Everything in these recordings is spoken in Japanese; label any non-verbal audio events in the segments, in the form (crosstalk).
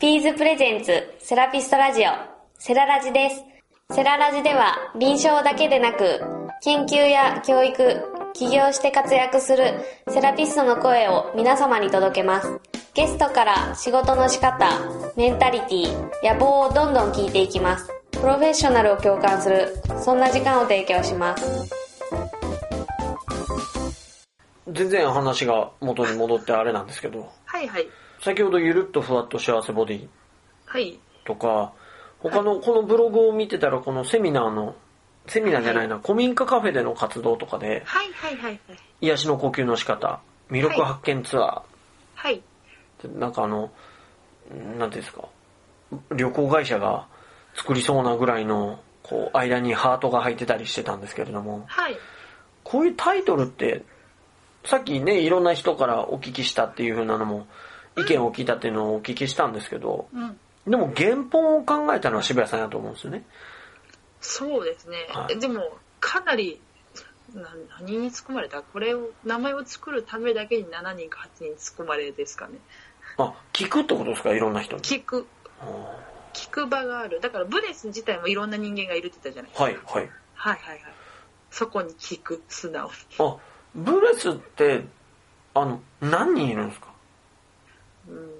ピーズプレゼンツセラピストラジオセララジです。セララジでは臨床だけでなく研究や教育、起業して活躍するセラピストの声を皆様に届けます。ゲストから仕事の仕方、メンタリティ、野望をどんどん聞いていきます。プロフェッショナルを共感する、そんな時間を提供します。全然話が元に戻ってあれなんですけど、はいはい。先ほどゆるっとふわっと幸せボディはい。とか、他のこのブログを見てたらこのセミナーの、セミナーじゃないな、古民家カフェでの活動とかで、はいはいはいはい。癒しの呼吸の仕方、魅力発見ツアはい。ー、なんかあの、なんていうんですか、旅行会社が作りそうなぐらいの、こう、間にハートが入ってたりしてたんですけれども、はい。こういうタイトルって、さっきね、いろんな人からお聞きしたっていう風なのも、意見を聞いたっていうのをお聞きしたんですけど、うん。でも原本を考えたのは渋谷さんやと思うんですよね。そうですね。はいでも、かなり、な何に突っ込まれた？これを、名前を作るためだけに7人か8人突っ込まれですかね。あ、聞くってことですか？いろんな人に。聞く、聞く場がある。だからブレス自体もいろんな人間がいるって言ったじゃないですか。はい、はい。はいはいはい。そこに聞く、素直に。あ、ブレスって、あの、何人いるんですか？うん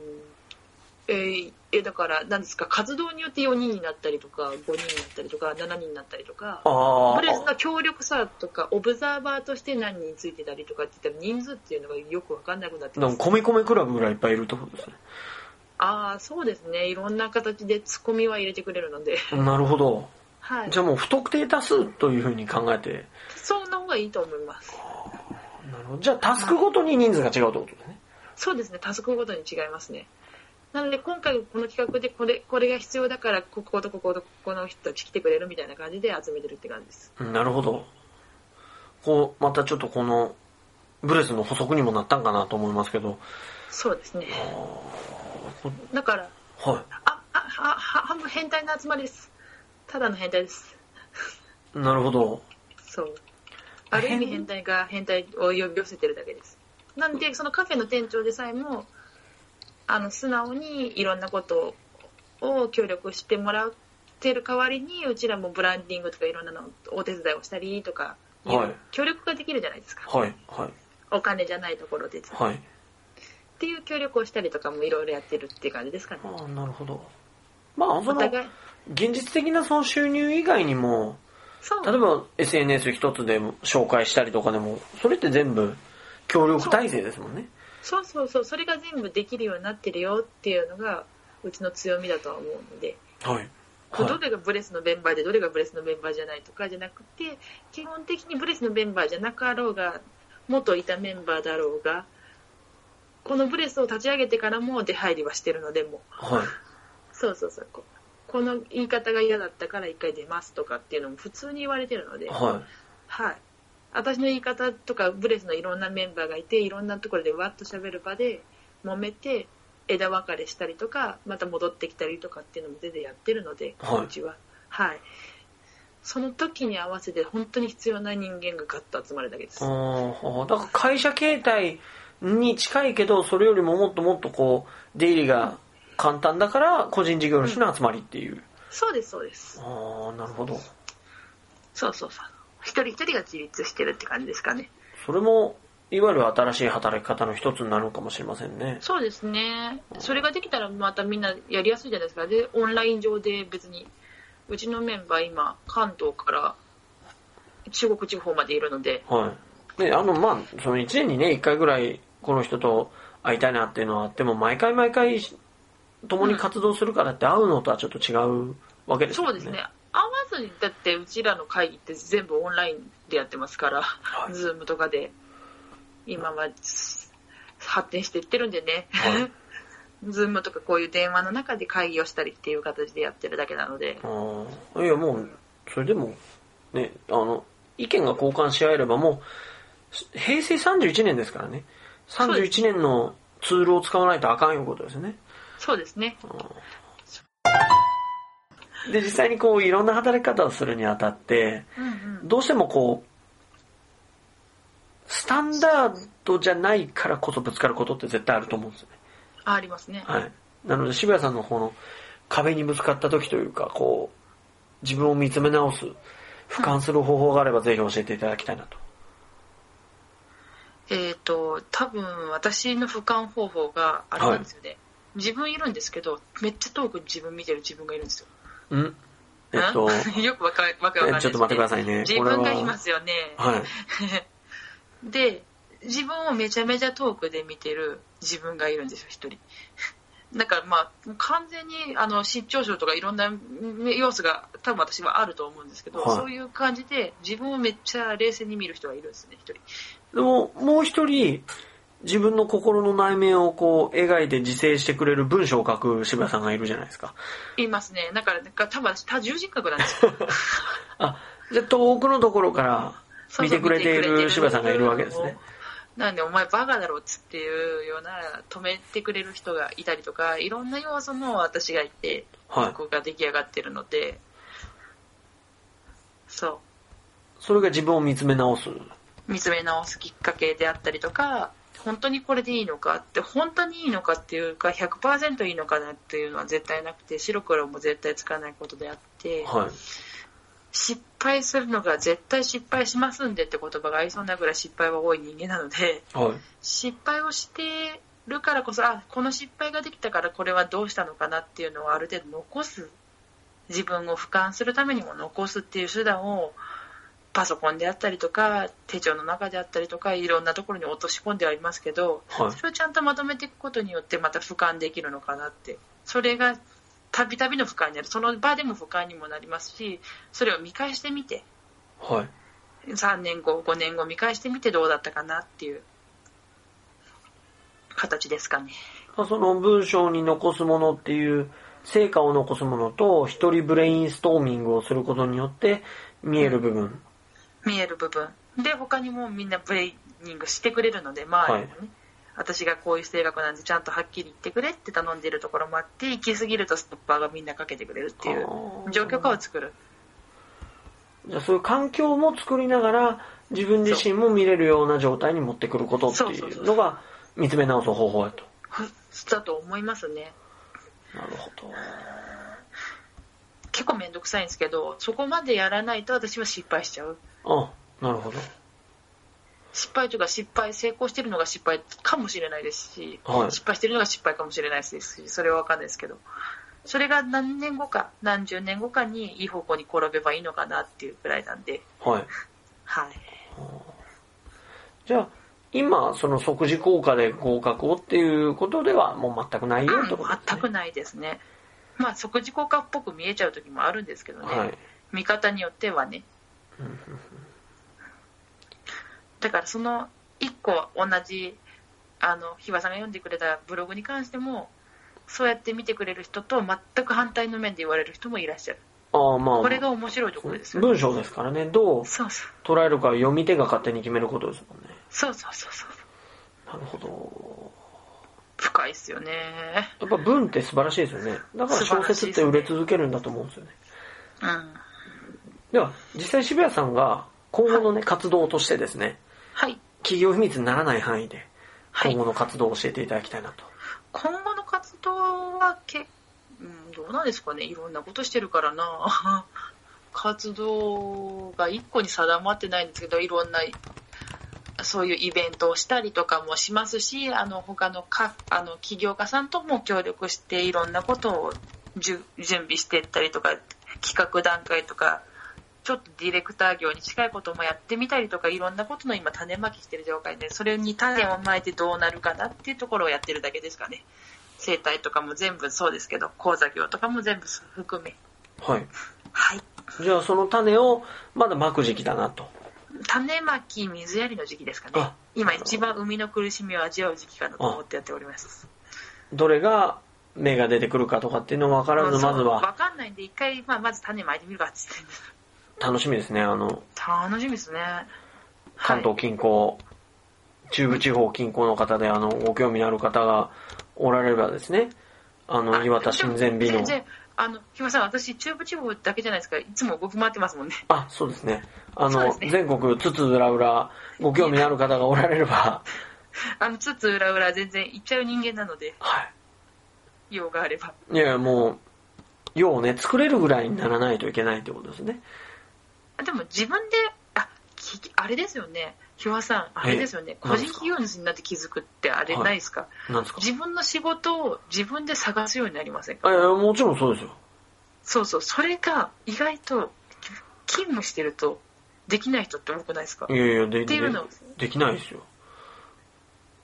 えーえだから、何ですか、活動によって4人になったりとか、5人になったりとか、7人になったりとか、あブレスあ、の協力者とか、オブザーバーとして何人ついてたりとかって言ったら、人数っていうのがよくわかんなくなってます。でもコミコミクラブぐらいいっぱいいるってことですね。ああ、そうですね。いろんな形でツッコミは入れてくれるので、なるほど。はいじ。ゃあもう不特定多数というふうに考えて、その方がいいと思います。なるほど。じゃあタスクごとに人数が違うってことですね。そうですね。タスクごとに違いますね。なので、今回この企画でこれ、これが必要だから、こことこことここの人たち来てくれるみたいな感じで集めてるって感じです。うんなるほど。こう、またちょっとこの、ブレスの補足にもなったんかなと思いますけど、そうですね。こだから、はあ、あ、は、は、半分変態の集まりです。ただの変態です。い。なるほど。そう。ある意味変態が変態を呼び寄せてるだけです。なんで、そのカフェの店長でさえも、あの、素直にいろんなことを協力してもらってる代わりに、うちらもブランディングとかいろんなのお手伝いをしたりとか、はい協力ができるじゃないですか。はい、はい、お金じゃないところで。っはい。ていう協力をしたりとかもいろいろやってるっていう感じですかね。ああ、なるほど。まあ、その、現実的なその収入以外にも。例えば SNS 一つでも紹介したりとかでも、それって全部協力体制ですもんね。そうそうそう、それが全部できるようになってるよっていうのが、うちの強みだとは思うので、はい。どはれがブレスのメンバーでどれがブレスのメンバーじゃないとかじゃなくて、基本的にブレスのメンバーじゃなかろうが、元いたメンバーだろうが、このブレスを立ち上げてからも出入りはしてるので、もう。い。はい。そうそうそう。ここの言い方が嫌だったから一回出ますとかっていうのも普通に言われてるので、ははい。私の言い方とか、ブレスのいろんなメンバーがいて、いろんなところでわっと喋る場で、揉めて、枝分かれしたりとか、また戻ってきたりとかっていうのも全然やってるので、はいうちは。はい。その時に合わせて本当に必要な人間がガッと集まるだけです。い。ああ、だから会社形態に近いけど、それよりももっともっとこう、出入りが簡単だから、個人事業主の集まりっていう。そうです、そうです。ああ、なるほど。そうそうそう。一人一人が自立してるって感じですかね。それも、いわゆる新しい働き方の一つになるのかもしれませんね。そうですね。それができたらまたみんなやりやすいじゃないですか。で、オンライン上で別に、うちのメンバー今、関東から中国地方までいるので、はい。で、あの、まあ、その1年にね、1回ぐらい、この人と会いたいなっていうのはあっても、毎回毎回、共に活動するからって会うのとはちょっと違うわけですよね。そうですね。だってうちらの会議って全部オンラインでやってますから、はい。ズームとかで、今は発展していってるんでね、はい。ズームとかこういう電話の中で会議をしたりっていう形でやってるだけなので、ああいやもうそれでもねあの意見が交換し合えればもう平成31年ですからね。31年のツールを使わないとあかんいうことですね。そうですね。で実際にこういろんな働き方をするにあたってうんうん。どうしてもこうスタンダードじゃないからこそぶつかることって絶対あると思うんですよねあありますね。はいなので渋谷さんのこの壁にぶつかった時というか、こう、自分を見つめ直す、俯瞰する方法があればぜひ教えていただきたいなと。えっ、と、多分私の俯瞰方法があれなんですよね。自分いるんですけど、めっちゃ遠くに自分見てる自分がいるんですよ。んえっと、ん (laughs) よくわかわかんないです、えちょっと待ってくださいね。自分がいますよね。はい。(laughs) で、自分をめちゃめちゃ遠くで見てる自分がいるんですよ、一人。(laughs) だからまあ、完全にあの失調症とかいろんな要素が多分私はあると思うんですけど、はいそういう感じで自分をめっちゃ冷静に見る人がいるんですね、一人。でも、もう一人、自分の心の内面をこう、描いて自制してくれる文章を書く渋谷さんがいるじゃないですか。いますね。だから、だから多分私多重人格なんですよ。(laughs) あ、じゃあ遠くのところから見てくれている渋谷さんがいるわけですね。。なんで、お前バカだろっつっていうような、止めてくれる人がいたりとか、いろんな要素の私がいて、はい曲が出来上がってるので、そう。それが自分を見つめ直す。見つめ直すきっかけであったりとか、本当にこれでいいのかって、本当にいいのかっていうか、100%いいのかなっていうのは絶対なくて、白黒も絶対つかないことであって、はい。失敗するのが絶対失敗しますんでって言葉が合いそうなぐらい失敗は多い人間なので、はい。失敗をしてるからこそ、あ、この失敗ができたからこれはどうしたのかなっていうのをある程度残す。自分を俯瞰するためにも残すっていう手段をパソコンであったりとか手帳の中であったりとかいろんなところに落とし込んではいますけど、はい。それをちゃんとまとめていくことによってまた俯瞰できるのかなって。それがたびたびの俯瞰になる。その場でも俯瞰にもなりますしそれを見返してみて。はい。3年後5年後見返してみてどうだったかなっていう。形ですかね。その文章に残すものっていう成果を残すものと一人ブレインストーミングをすることによって見える部分。見える部分。で他にもみんなブレイニングしてくれるので周りもね、私がこういう性格なんでちゃんとはっきり言ってくれって頼んでるところもあって行き過ぎるとストッパーがみんなかけてくれるっていう状況下を作る。じゃあそういう環境も作りながら自分自身も見れるような状態に持ってくることっていうのが見つめ直す方法やと。だと思いますね。なるほど。結構めんどくさいんですけどそこまでやらないと私は失敗しちゃうあ、なるほど。失敗というか失敗成功してるのが失敗かもしれないですし、はい失敗してるのが失敗かもしれないですしそれは分かんないですけどそれが何年後か何十年後かにいい方向に転べばいいのかなっていうくらいなんではい。はいじゃあ、今、その即時効果で合格をっていうことではもう全くないよってことですね。全くないですねまあ即時効果っぽく見えちゃう時もあるんですけどね、はい。見方によってはね。だからその一個同じあの日和さんが読んでくれたブログに関してもそうやって見てくれる人と全く反対の面で言われる人もいらっしゃる。ああ、まあ、これが面白いところですよ、文章ですからね、どう捉えるかは読み手が勝手に決めることですもんね。そうそうそうそう。なるほど。深いっすよねやっぱ文って素晴らしいですよね。だから小説って売れ続けるんだと思うんですよね。うんでは、実際渋谷さんが今後のね、活動としてですね、はい企業秘密にならない範囲で、はい今後の活動を教えていただきたいなと。今後の活動はけ、うん、どうなんですかねいろんなことしてるからな (laughs) 活動が一個に定まってないんですけどいろんなそういうイベントをしたりとかもしますしあの他のかあの起業家さんとも協力していろんなことをじゅ準備していったりとか企画段階とかちょっとディレクター業に近いこともやってみたりとかいろんなことの今種まきしてる状態でそれに種をまいてどうなるかなっていうところをやってるだけですかね生態とかも全部そうですけど講座業とかも全部含めはい。はいじゃあその種をまだまく時期だなと。種まき水やりの時期ですかね。あ。今一番海の苦しみを味わう時期かなと思ってやっております。どれが芽が出てくるかとかっていうのは分からず、まずは。分かんないんで一回、まあ、まず種まいてみるかっつって楽しみですね。あの、楽しみですね。関東近郊、中部地方近郊の方で、あの、ご興味のある方がおられればですね、あの、はい岩田親善美のあの日村さん私中部地方だけじゃないですかいつも動き回ってますもんねあ、そうですね。あの、ね全国津々浦々、ご興味のある方がおられれば、(laughs) あのつつ裏裏全然行っちゃう人間なのではい。用があれば。いや、もう、用をね、作れるぐらいにならないといけないってことですね。でも自分で、あ、れですよね。ひわさん、あれですよね。え個人企業主になって気づくってあれないですか、なんですか？自分の仕事を自分で探すようになりませんか？あいやもちろんそうですよ。そうそう、それが意外と勤務してるとできない人って多くないですか？いやいや、で、でっていうのできないですよ。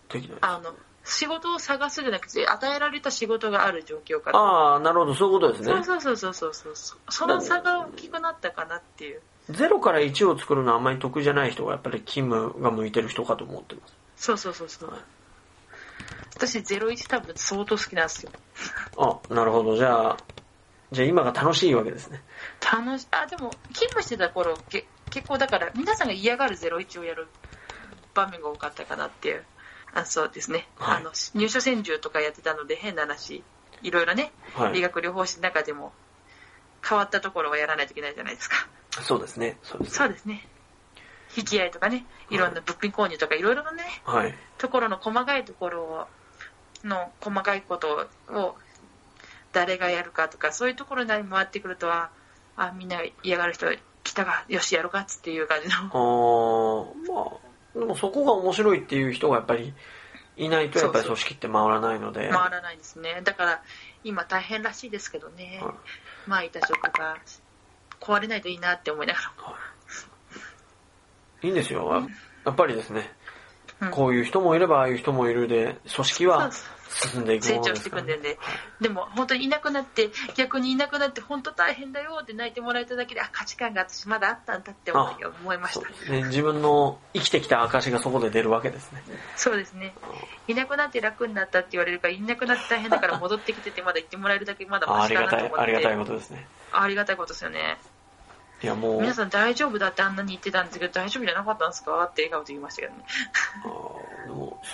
できない。あの、仕事を探すじゃなくて、与えられた仕事がある状況から。ああ、なるほど、そういうことですね。そうそうそうそうそうそう。その差が大きくなったかなっていう。0から1を作るのはあんまり得意じゃない人がやっぱり勤務が向いてる人かと思ってます。そうそうそうそう。私、01多分相当好きなんですよ。あ、なるほど。じゃあ、じゃあ今が楽しいわけですね。楽し、あ、でも、勤務してた頃、け結構だから、皆さんが嫌がる01をやる場面が多かったかなっていう。あそうですね。はいあの、入所専従とかやってたので、変な話、いろいろね、はい理学療法士の中でも、変わったところはやらないといけないじゃないですか。そうですね。そうですね。そうですね。引き合いとかね、いろんな物品購入とかいろいろなね、はい。ところの細かいところをの細かいことを誰がやるかとかそういうところに回ってくるとはあみんな嫌がる人来たがよしやろうかっていう感じのあーまあ、でもそこが面白いっていう人がやっぱりいないとやっぱり組織って回らないので。回らないですねだから今大変らしいですけどねはいまあいた職が壊れないといいなって思いながい。いんですよ。やっぱりですね、こういう人もいればああいう人もいるで、組織は進んでいくもの成長していくんでねでも本当にいなくなって逆にいなくなって本当大変だよって泣いてもらえただけであ価値観が私まだあったんだって思いましたね。自分の生きてきた証がそこで出るわけですね。そうですね。いなくなって楽になったって言われるから、いなくなって大変だから戻ってきてて、まだ言ってもらえるだけまだマあありがたい、シかなと思って。ありがたいことですね。あありがたいことですよね。いやもう、皆さん大丈夫だってあんなに言ってたんですけど、大丈夫じゃなかったんですか？って笑顔で言いましたけどね。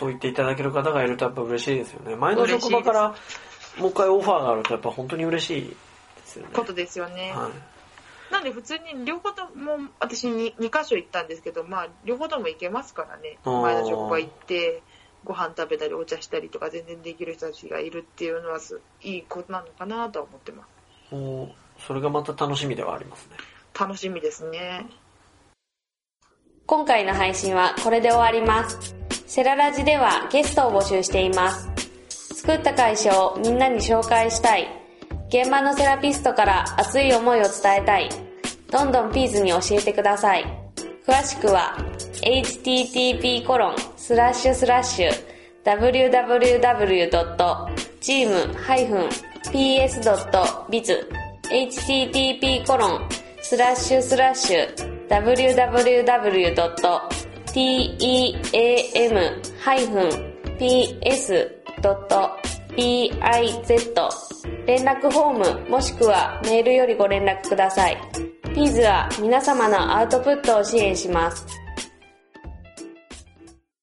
そう言っていただける方がいるとやっぱ嬉しいですよね。前の職場からもう一回オファーがあるとやっぱ本当に嬉しいですよね。ことですよね。はい。なんで普通に両方とも、私に2箇所行ったんですけど、まあ両方とも行けますからね。前の職場行って、ご飯食べたりお茶したりとか全然できる人たちがいるっていうのはすいいことなのかなとは思ってます。もう、それがまた楽しみではありますね。楽しみですね。今回の配信はこれで終わります。セララジではゲストを募集しています。作った会社をみんなに紹介したい。現場のセラピストから熱い思いを伝えたい。どんどんピーズに教えてください。詳しくは http コロンスラッシュスラッシュ www.team-ps.biz http コロンスラッシュスラッシュ tem-ps.biz 連絡フォームもしくはメールよりご連絡ください。ピーズは皆様のアウトプットを支援します。